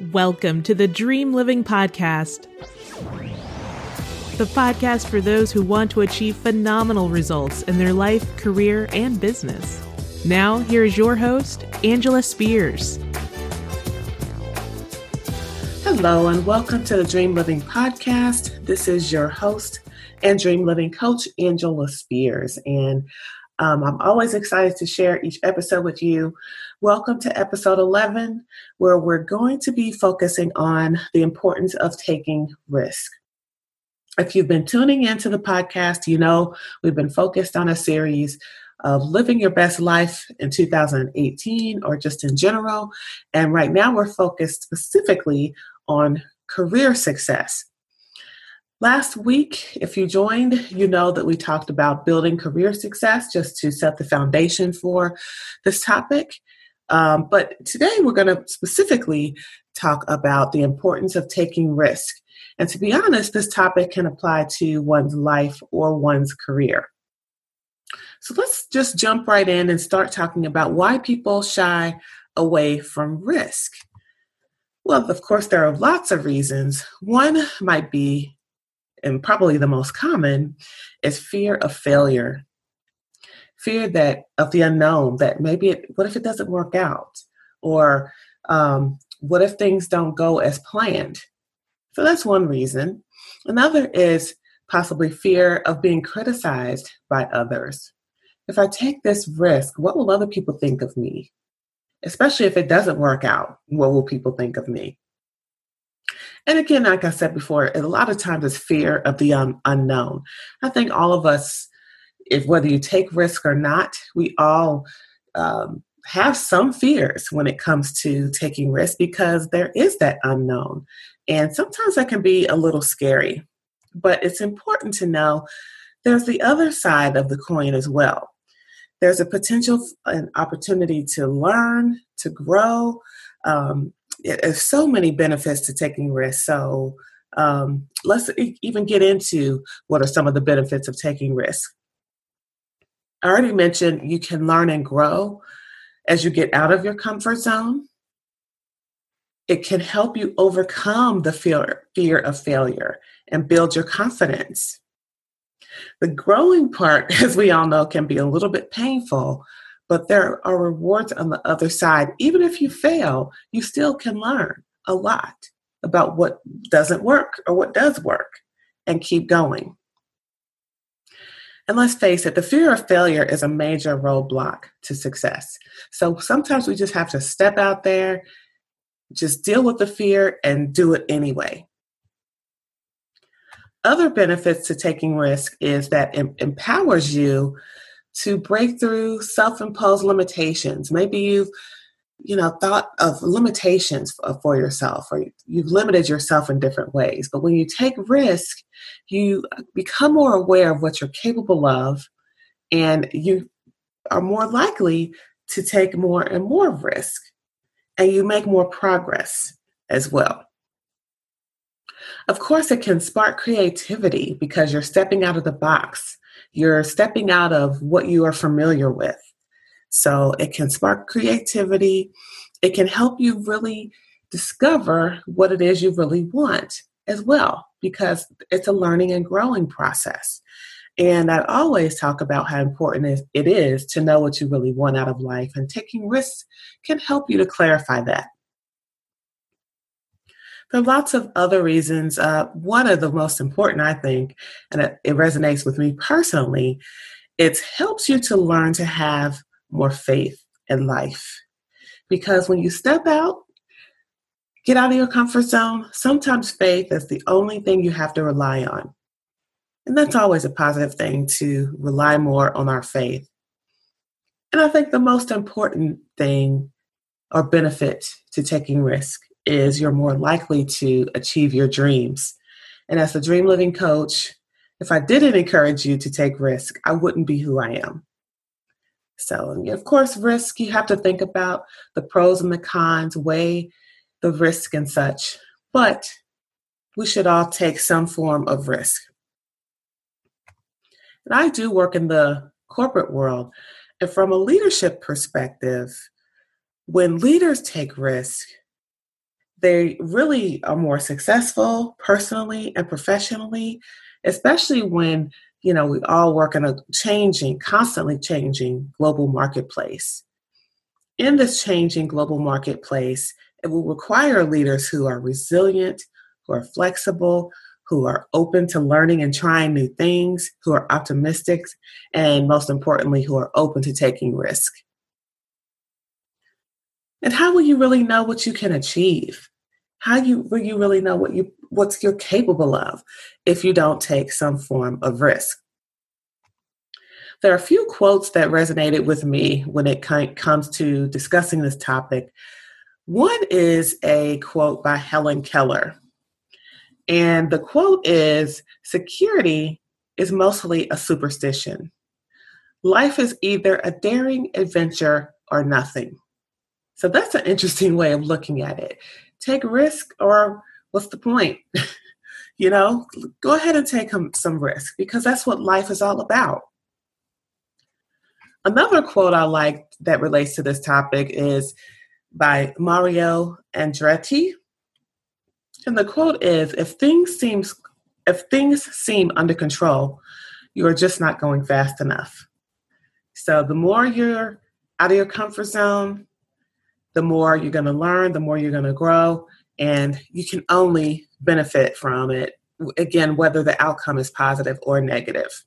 Welcome to the Dream Living Podcast, the podcast for those who want to achieve phenomenal results in their life, career, and business. Now, here is your host, Angela Spears. Hello, and welcome to the Dream Living Podcast. This is your host and Dream Living Coach, Angela Spears. And um, I'm always excited to share each episode with you. Welcome to episode 11, where we're going to be focusing on the importance of taking risk. If you've been tuning into the podcast, you know we've been focused on a series of living your best life in 2018 or just in general. And right now we're focused specifically on career success. Last week, if you joined, you know that we talked about building career success just to set the foundation for this topic. Um, but today we're going to specifically talk about the importance of taking risk. And to be honest, this topic can apply to one's life or one's career. So let's just jump right in and start talking about why people shy away from risk. Well, of course, there are lots of reasons. One might be and probably the most common, is fear of failure. Fear that of the unknown, that maybe it, what if it doesn't work out? Or um, what if things don't go as planned? So that's one reason. Another is possibly fear of being criticized by others. If I take this risk, what will other people think of me? Especially if it doesn't work out, what will people think of me? And again, like I said before, a lot of times it's fear of the un- unknown. I think all of us, if whether you take risk or not, we all um, have some fears when it comes to taking risks because there is that unknown. And sometimes that can be a little scary. But it's important to know there's the other side of the coin as well. There's a potential, an opportunity to learn, to grow, um, there's so many benefits to taking risks. So um, let's even get into what are some of the benefits of taking risks. I already mentioned you can learn and grow as you get out of your comfort zone. It can help you overcome the fear, fear of failure and build your confidence. The growing part, as we all know, can be a little bit painful, but there are rewards on the other side. Even if you fail, you still can learn a lot about what doesn't work or what does work and keep going. And let's face it, the fear of failure is a major roadblock to success. So sometimes we just have to step out there, just deal with the fear, and do it anyway. Other benefits to taking risk is that it empowers you to break through self-imposed limitations. Maybe you've you know thought of limitations uh, for yourself or you've limited yourself in different ways. But when you take risk you uh, become more aware of what you're capable of and you are more likely to take more and more risk and you make more progress as well. Of course it can spark creativity because you're stepping out of the box. You're stepping out of what you are familiar with. So it can spark creativity. It can help you really discover what it is you really want as well, because it's a learning and growing process. And I always talk about how important it is to know what you really want out of life, and taking risks can help you to clarify that. There are lots of other reasons. Uh, one of the most important, I think, and it, it resonates with me personally, it helps you to learn to have more faith in life. Because when you step out, get out of your comfort zone, sometimes faith is the only thing you have to rely on. And that's always a positive thing to rely more on our faith. And I think the most important thing or benefit to taking risk is you're more likely to achieve your dreams. And as a dream living coach, if I didn't encourage you to take risk, I wouldn't be who I am. So, of course, risk, you have to think about the pros and the cons, weigh the risk and such. But we should all take some form of risk. And I do work in the corporate world. And from a leadership perspective, when leaders take risk, they really are more successful personally and professionally, especially when you know we all work in a changing, constantly changing global marketplace. In this changing global marketplace, it will require leaders who are resilient, who are flexible, who are open to learning and trying new things, who are optimistic, and most importantly, who are open to taking risk. And how will you really know what you can achieve? How you will you really know what you what you're capable of if you don't take some form of risk? There are a few quotes that resonated with me when it comes to discussing this topic. One is a quote by Helen Keller. And the quote is Security is mostly a superstition. Life is either a daring adventure or nothing. So that's an interesting way of looking at it. Take risk, or what's the point? you know, go ahead and take some risk because that's what life is all about. Another quote I like that relates to this topic is by Mario Andretti. And the quote is if things seems if things seem under control, you are just not going fast enough. So the more you're out of your comfort zone, the more you're going to learn, the more you're going to grow, and you can only benefit from it, again, whether the outcome is positive or negative.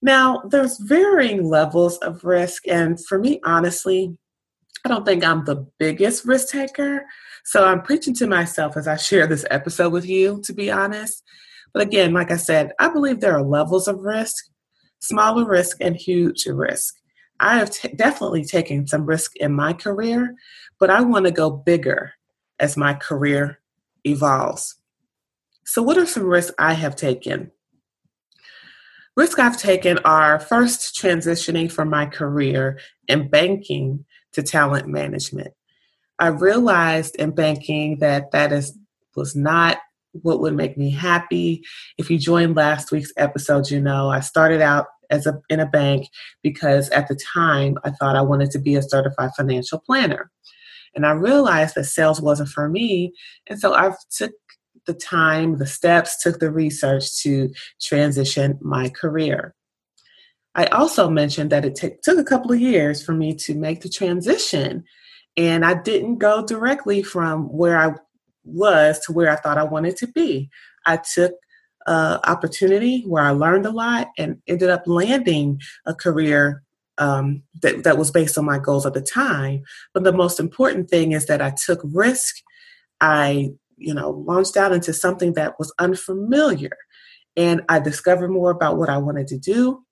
Now, there's varying levels of risk, and for me, honestly, I don't think I'm the biggest risk taker. So I'm preaching to myself as I share this episode with you, to be honest. But again, like I said, I believe there are levels of risk, smaller risk and huge risk. I have t- definitely taken some risk in my career, but I want to go bigger as my career evolves. So, what are some risks I have taken? Risks I've taken are first transitioning from my career in banking to talent management. I realized in banking that that is was not what would make me happy. If you joined last week's episode, you know I started out as a in a bank because at the time I thought I wanted to be a certified financial planner. And I realized that sales wasn't for me. And so I took the time, the steps, took the research to transition my career. I also mentioned that it t- took a couple of years for me to make the transition. And I didn't go directly from where I was to where I thought I wanted to be. I took uh, opportunity where I learned a lot and ended up landing a career um, that, that was based on my goals at the time. But the most important thing is that I took risk. I, you know, launched out into something that was unfamiliar. And I discovered more about what I wanted to do.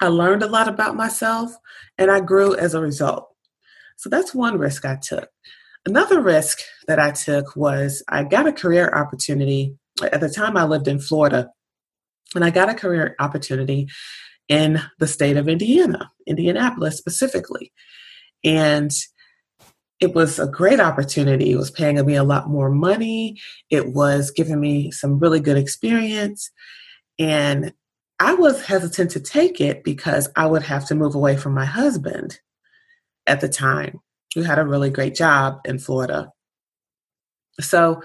I learned a lot about myself and I grew as a result. So that's one risk I took. Another risk that I took was I got a career opportunity at the time I lived in Florida, and I got a career opportunity in the state of Indiana, Indianapolis specifically. And it was a great opportunity. It was paying me a lot more money. It was giving me some really good experience. And I was hesitant to take it because I would have to move away from my husband at the time, who had a really great job in Florida. So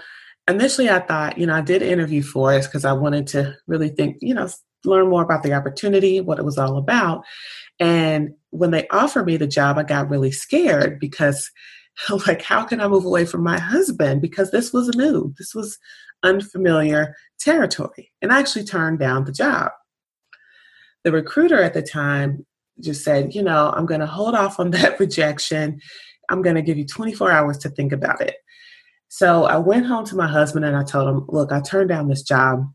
initially I thought, you know, I did interview for it because I wanted to really think, you know, learn more about the opportunity, what it was all about. And when they offered me the job, I got really scared because like how can I move away from my husband because this was new. This was unfamiliar territory. And I actually turned down the job. The recruiter at the time just said, you know, I'm going to hold off on that rejection. I'm going to give you 24 hours to think about it. So I went home to my husband and I told him, look, I turned down this job.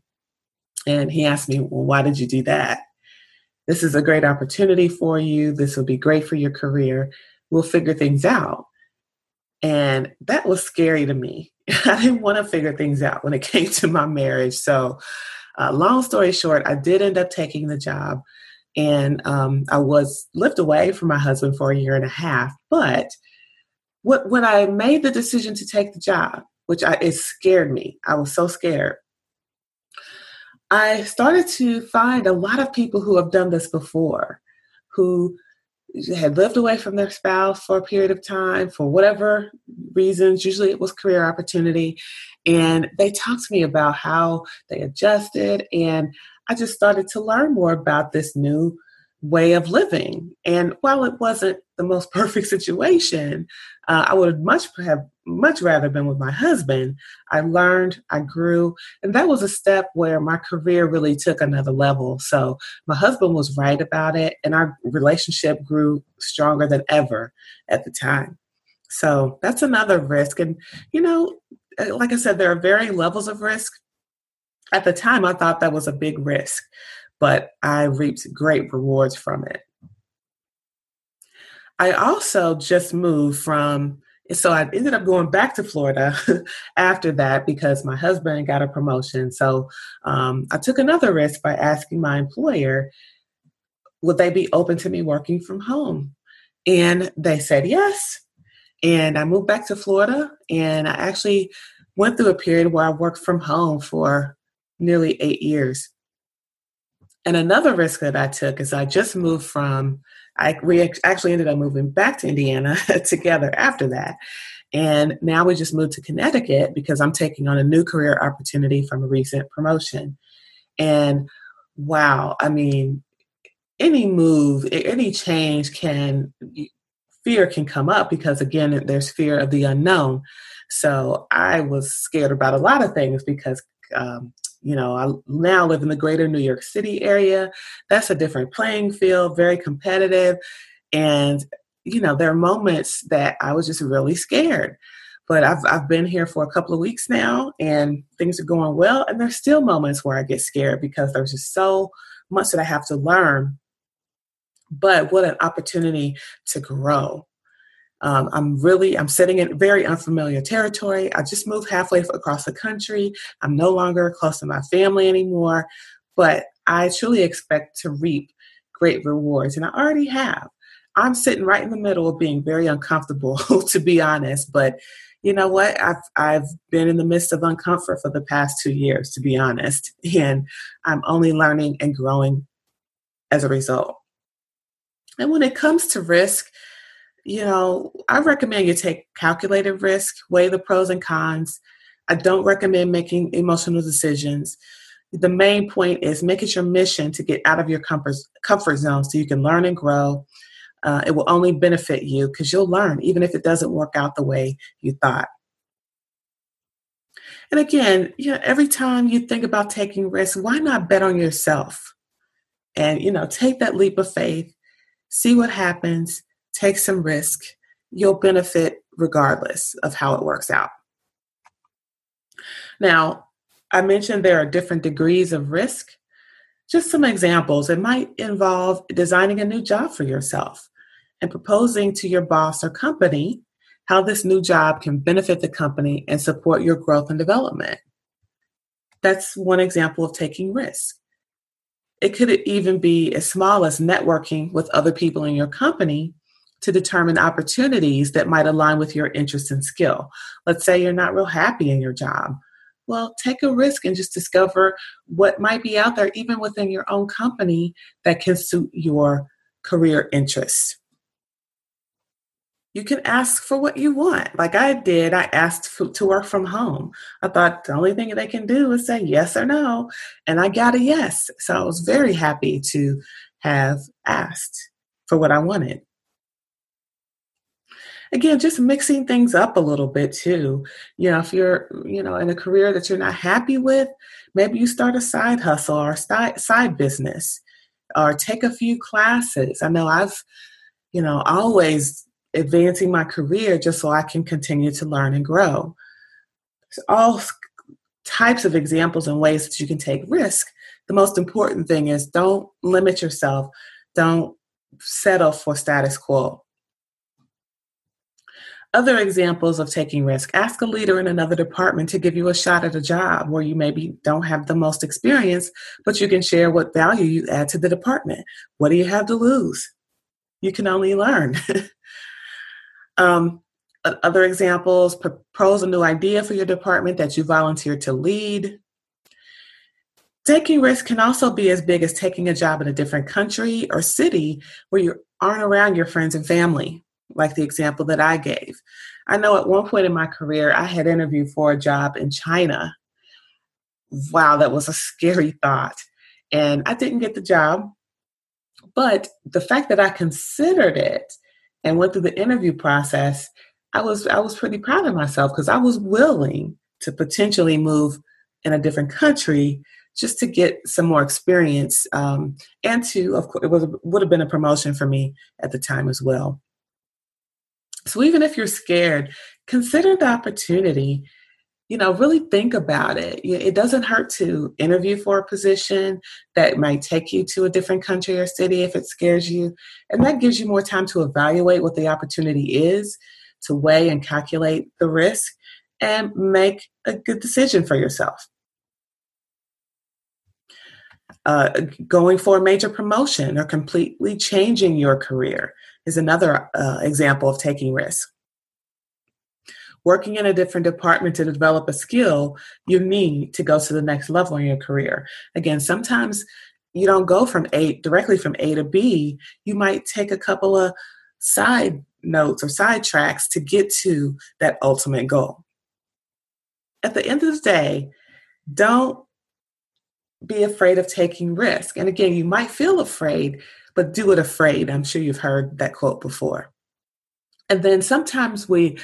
And he asked me, well, why did you do that? This is a great opportunity for you. This will be great for your career. We'll figure things out. And that was scary to me. I didn't want to figure things out when it came to my marriage. So, uh, long story short, I did end up taking the job. And um, I was lived away from my husband for a year and a half. But when I made the decision to take the job, which I, it scared me, I was so scared. I started to find a lot of people who have done this before, who had lived away from their spouse for a period of time for whatever reasons. Usually it was career opportunity. And they talked to me about how they adjusted. And I just started to learn more about this new way of living. And while it wasn't the most perfect situation, uh, I would much have much rather been with my husband. I learned, I grew, and that was a step where my career really took another level. So my husband was right about it, and our relationship grew stronger than ever at the time. So that's another risk. And you know, uh, like I said, there are varying levels of risk. At the time, I thought that was a big risk but I reaped great rewards from it. I also just moved from, so I ended up going back to Florida after that because my husband got a promotion. So um, I took another risk by asking my employer, would they be open to me working from home? And they said yes. And I moved back to Florida and I actually went through a period where I worked from home for nearly eight years. And another risk that I took is I just moved from, I we actually ended up moving back to Indiana together after that. And now we just moved to Connecticut because I'm taking on a new career opportunity from a recent promotion. And wow, I mean, any move, any change can, fear can come up because again, there's fear of the unknown. So I was scared about a lot of things because um, you know, I now live in the greater New York City area. That's a different playing field, very competitive. And, you know, there are moments that I was just really scared. But I've, I've been here for a couple of weeks now and things are going well. And there's still moments where I get scared because there's just so much that I have to learn. But what an opportunity to grow um, I'm really, I'm sitting in very unfamiliar territory. I just moved halfway across the country. I'm no longer close to my family anymore, but I truly expect to reap great rewards, and I already have. I'm sitting right in the middle of being very uncomfortable, to be honest, but you know what? I've I've been in the midst of uncomfort for the past two years, to be honest, and I'm only learning and growing as a result. And when it comes to risk, you know, I recommend you take calculated risk, weigh the pros and cons. I don't recommend making emotional decisions. The main point is make it your mission to get out of your comfort, comfort zone so you can learn and grow. Uh, it will only benefit you because you'll learn, even if it doesn't work out the way you thought. And again, you know, every time you think about taking risks, why not bet on yourself? And you know, take that leap of faith, see what happens, take some risk, you'll benefit regardless of how it works out. Now, I mentioned there are different degrees of risk. Just some examples. It might involve designing a new job for yourself and proposing to your boss or company how this new job can benefit the company and support your growth and development. That's one example of taking risk. It could even be as small as networking with other people in your company to determine opportunities that might align with your interest and skill. Let's say you're not real happy in your job. Well, take a risk and just discover what might be out there, even within your own company, that can suit your career interests. You can ask for what you want. Like I did, I asked to work from home. I thought the only thing they can do is say yes or no. And I got a yes. So I was very happy to have asked for what I wanted again, just mixing things up a little bit too. You know, if you're, you know, in a career that you're not happy with, maybe you start a side hustle or side side business or take a few classes. I know I've, you know, always advancing my career just so I can continue to learn and grow. All types of examples and ways that you can take risk. The most important thing is don't limit yourself. Don't settle for status quo. Other examples of taking risk ask a leader in another department to give you a shot at a job where you maybe don't have the most experience, but you can share what value you add to the department. What do you have to lose? You can only learn. um, other examples propose a new idea for your department that you volunteer to lead. Taking risk can also be as big as taking a job in a different country or city where you aren't around your friends and family. Like the example that I gave. I know at one point in my career, I had interviewed for a job in China. Wow, that was a scary thought. And I didn't get the job. But the fact that I considered it and went through the interview process, I was I was pretty proud of myself because I was willing to potentially move in a different country just to get some more experience um, and to of course it was would have been a promotion for me at the time as well so even if you're scared consider the opportunity. You know really think about it. It doesn't hurt to interview for a position that might take you to a different country or city if it scares you and that gives you more time to evaluate what the opportunity is to weigh and calculate the risk and make a good decision for yourself. Uh, going for a major promotion or completely changing your career is another uh, example of taking risk. Working in a different department to develop a skill you need to go to the next level in your career. Again, sometimes you don't go from A directly from A to B. You might take a couple of side notes or side tracks to get to that ultimate goal. At the end of the day, don't be afraid of taking risk. And again, you might feel afraid, but do it afraid. I'm sure you've heard that quote before. And then sometimes we,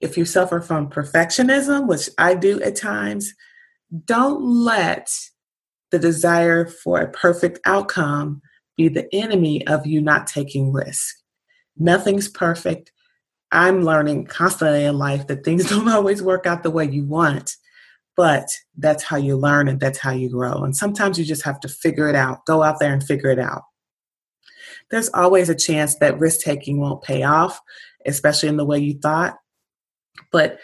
if you suffer from perfectionism, which I do at times, don't let the desire for a perfect outcome be the enemy of you not taking risk. Nothing's perfect. I'm learning constantly in life that things don't always work out the way you want but that's how you learn and that's how you grow. And sometimes you just have to figure it out. Go out there and figure it out. There's always a chance that risk taking won't pay off, especially in the way you thought. But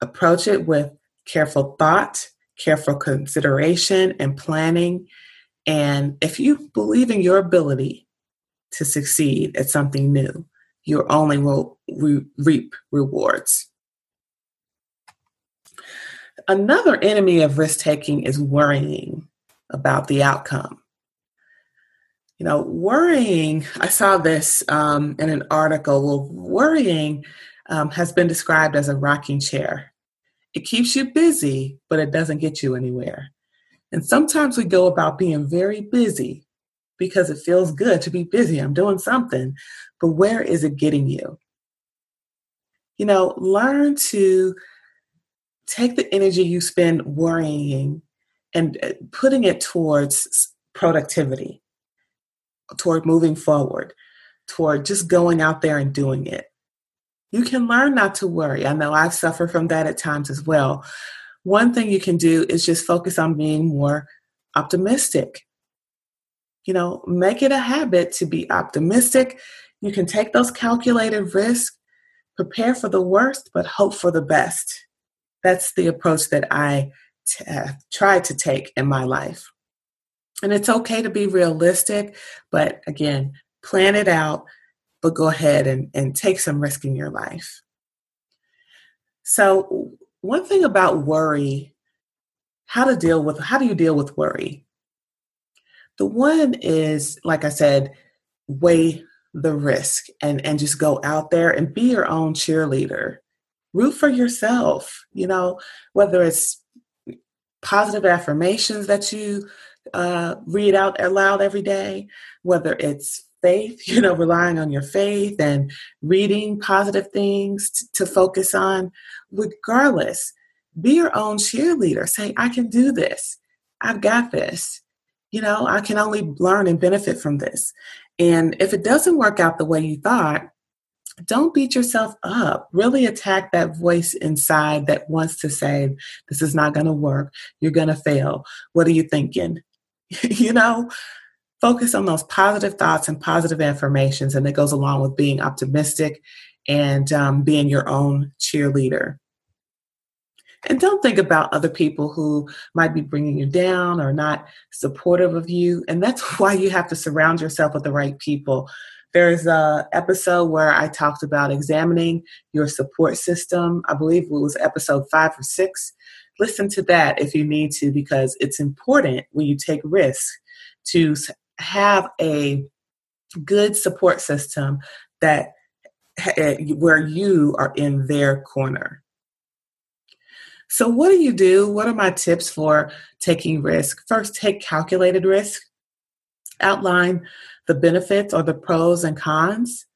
approach it with careful thought, careful consideration, and planning. And if you believe in your ability to succeed at something new, you only will re- reap rewards. Another enemy of risk taking is worrying about the outcome. You know, worrying, I saw this um, in an article. Well, worrying um, has been described as a rocking chair. It keeps you busy, but it doesn't get you anywhere. And sometimes we go about being very busy because it feels good to be busy. I'm doing something, but where is it getting you? You know, learn to take the energy you spend worrying and uh, putting it towards productivity, toward moving forward, toward just going out there and doing it. You can learn not to worry. I know I've suffered from that at times as well. One thing you can do is just focus on being more optimistic. You know, make it a habit to be optimistic. You can take those calculated risks, prepare for the worst, but hope for the best. That's the approach that I t- uh, try to take in my life. And it's okay to be realistic, but again, plan it out, but go ahead and, and take some risk in your life. So, one thing about worry, how to deal with how do you deal with worry? The one is, like I said, weigh the risk and, and just go out there and be your own cheerleader root for yourself, you know, whether it's positive affirmations that you uh, read out aloud every day, whether it's faith, you know, relying on your faith and reading positive things t- to focus on, regardless, be your own cheerleader. Say, I can do this. I've got this. You know, I can only learn and benefit from this. And if it doesn't work out the way you thought, don't beat yourself up. Really attack that voice inside that wants to say, This is not going to work. You're going to fail. What are you thinking? you know, focus on those positive thoughts and positive affirmations. And it goes along with being optimistic and um, being your own cheerleader. And don't think about other people who might be bringing you down or not supportive of you. And that's why you have to surround yourself with the right people there's a episode where I talked about examining your support system. I believe it was episode five or six. Listen to that if you need to, because it's important when you take risks to have a good support system that eh, where you are in their corner. So, what do you do? What are my tips for taking risk? First, take calculated risk, outline the benefits or the pros and cons,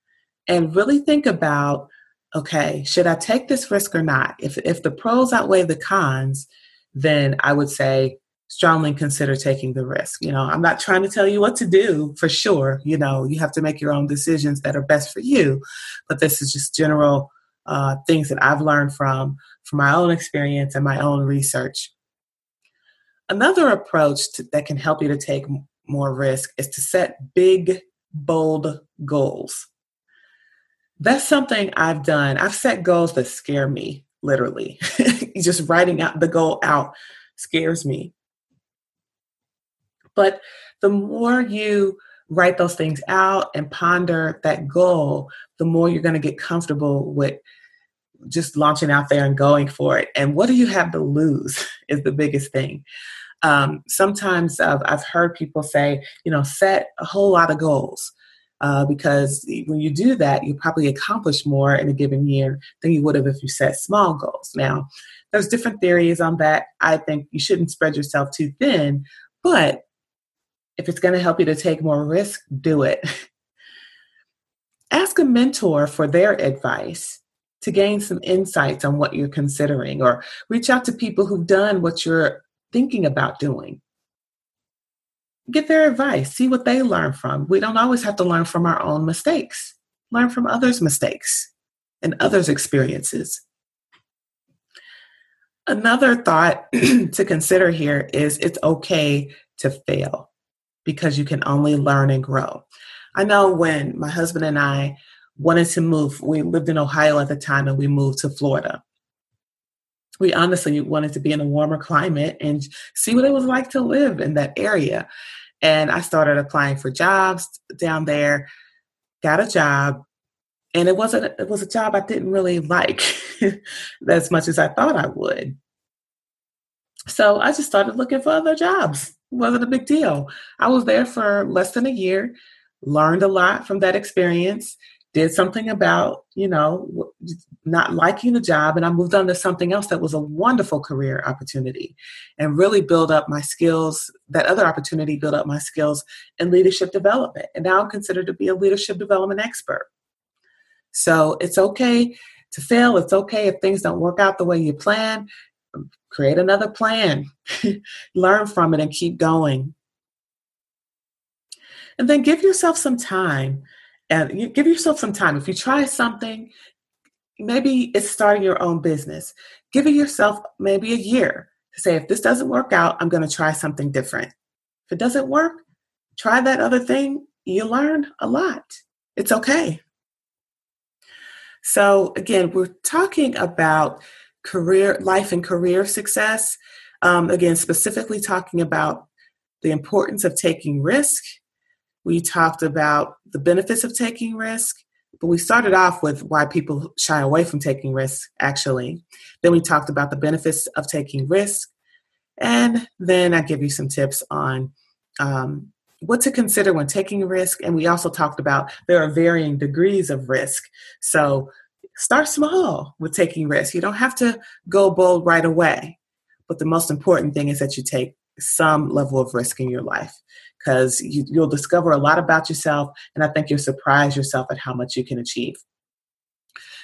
and really think about okay, should I take this risk or not? If, if the pros outweigh the cons, then I would say strongly consider taking the risk. You know, I'm not trying to tell you what to do for sure. You know, you have to make your own decisions that are best for you. But this is just general uh, things that I've learned from from my own experience and my own research. Another approach to, that can help you to take more risk is to set big, bold goals. That's something I've done. I've set goals that scare me, literally. Just writing out the goal out scares me. But the more you write those things out and ponder that goal, the more you're going to get comfortable with just launching out there and going for it. And what do you have to lose is the biggest thing. Um, sometimes uh, I've heard people say, you know, set a whole lot of goals. Uh, because when you do that, you probably accomplish more in a given year than you would have if you set small goals. Now, there's different theories on that. I think you shouldn't spread yourself too thin, but if it's going to help you to take more risk, do it. Ask a mentor for their advice to gain some insights on what you're considering, or reach out to people who've done what you're thinking about doing. Get their advice, see what they learn from. We don't always have to learn from our own mistakes, learn from others' mistakes and others' experiences. Another thought to consider here is it's okay to fail because you can only learn and grow. I know when my husband and I wanted to move, we lived in Ohio at the time and we moved to Florida. We honestly wanted to be in a warmer climate and see what it was like to live in that area. And I started applying for jobs down there, got a job, and it wasn't it was a job I didn't really like as much as I thought I would. So I just started looking for other jobs wasn't a big deal. I was there for less than a year, learned a lot from that experience, did something about, you know, not liking the job, and I moved on to something else that was a wonderful career opportunity and really build up my skills. That other opportunity build up my skills in leadership development. And now I'm considered to be a leadership development expert. So it's okay to fail. It's okay if things don't work out the way you plan create another plan, learn from it, and keep going. And then give yourself some time. And you give yourself some time. If you try something, maybe it's starting your own business. Give yourself maybe a year to say, if this doesn't work out, I'm going to try something different. If it doesn't work, try that other thing. You learn a lot. It's okay. So, again, we're talking about career life and career success. Um, again, specifically talking about the importance of taking risk. We talked about the benefits of taking risk, but we started off with why people shy away from taking risks, actually. Then we talked about the benefits of taking risk. And then I give you some tips on um, what to consider when taking risk. And we also talked about there are varying degrees of risk. So start small with taking risks. You don't have to go bold right away. But the most important thing is that you take some level of risk in your life because you, will discover a lot about yourself. And I think you'll surprise yourself at how much you can achieve.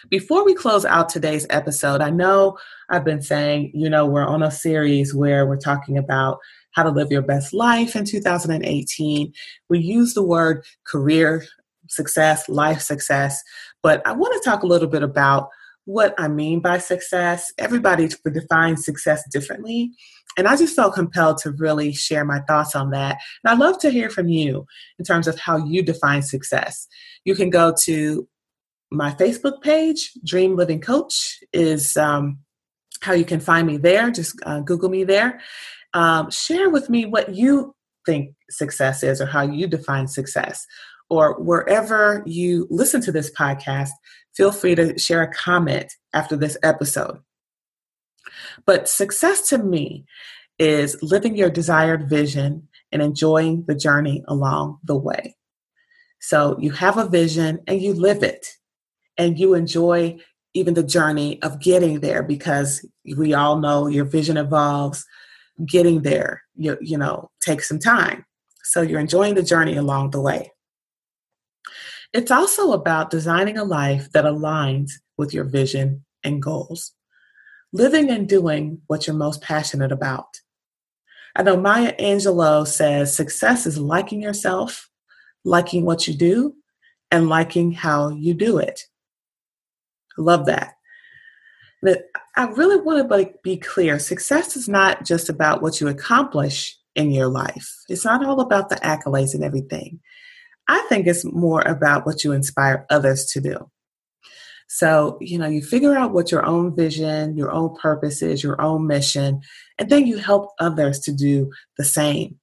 Before we close out today's episode, I know I've been saying, you know, we're on a series where we're talking about how to live your best life in 2018. We use the word career success, life success, but I want to talk a little bit about what I mean by success. Everybody defines success differently. And I just felt compelled to really share my thoughts on that. And I'd love to hear from you in terms of how you define success. You can go to my Facebook page, Dream Living Coach, is um, how you can find me there. Just uh, Google me there. Um, share with me what you think success is or how you define success or wherever you listen to this podcast, feel free to share a comment after this episode. But success to me is living your desired vision and enjoying the journey along the way. So you have a vision and you live it. and you enjoy even the journey of getting there because we all know your vision evolves getting there you, you know takes some time so you're enjoying the journey along the way it's also about designing a life that aligns with your vision and goals. Living and doing what you're most passionate about. I know maya angelou says success is liking yourself liking what you do and liking how you do it. Love that. But I really want to be clear. Success is not just about what you accomplish in your life, it's not all about the accolades and everything. I think it's more about what you inspire others to do. So, you know, you figure out what your own vision, your own purpose is, your own mission, and then you help others to do the same.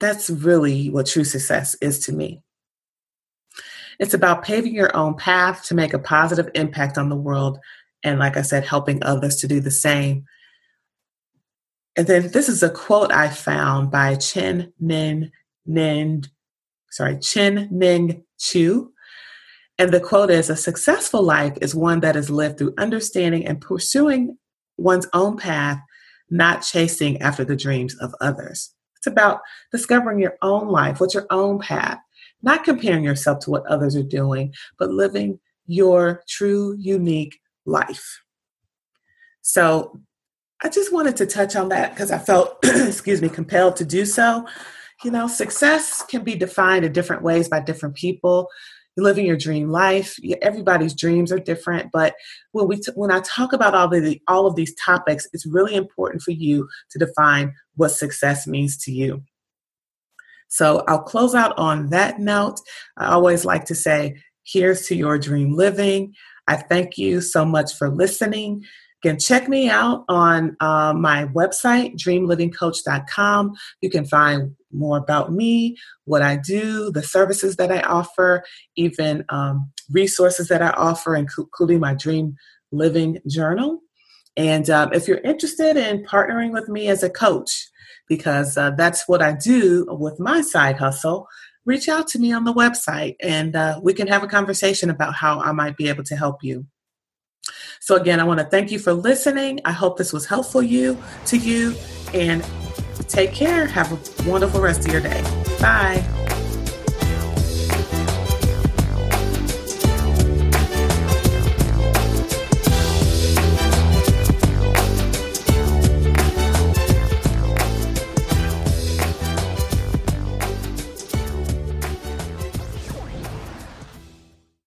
That's really what true success is to me. It's about paving your own path to make a positive impact on the world. And like I said, helping others to do the same. And then this is a quote I found by Chen Ning Ning, sorry, Chen Ming Chu. And the quote is A successful life is one that is lived through understanding and pursuing one's own path, not chasing after the dreams of others. It's about discovering your own life, what's your own path, not comparing yourself to what others are doing, but living your true, unique life. So I just wanted to touch on that because I felt, excuse me, compelled to do so. You know, success can be defined in different ways by different people. You're living your dream life. Everybody's dreams are different, but when we t- when I talk about all the all of these topics, it's really important for you to define what success means to you. So I'll close out on that note. I always like to say, here's to your dream living. I thank you so much for listening. Again, check me out on uh, my website, dreamlivingcoach.com. You can find more about me, what I do, the services that I offer, even um, resources that I offer, including my Dream Living Journal. And um, if you're interested in partnering with me as a coach, because uh, that's what I do with my side hustle, reach out to me on the website and uh, we can have a conversation about how I might be able to help you. So again, I want to thank you for listening. I hope this was helpful you to you and take care. Have a wonderful rest of your day. Bye.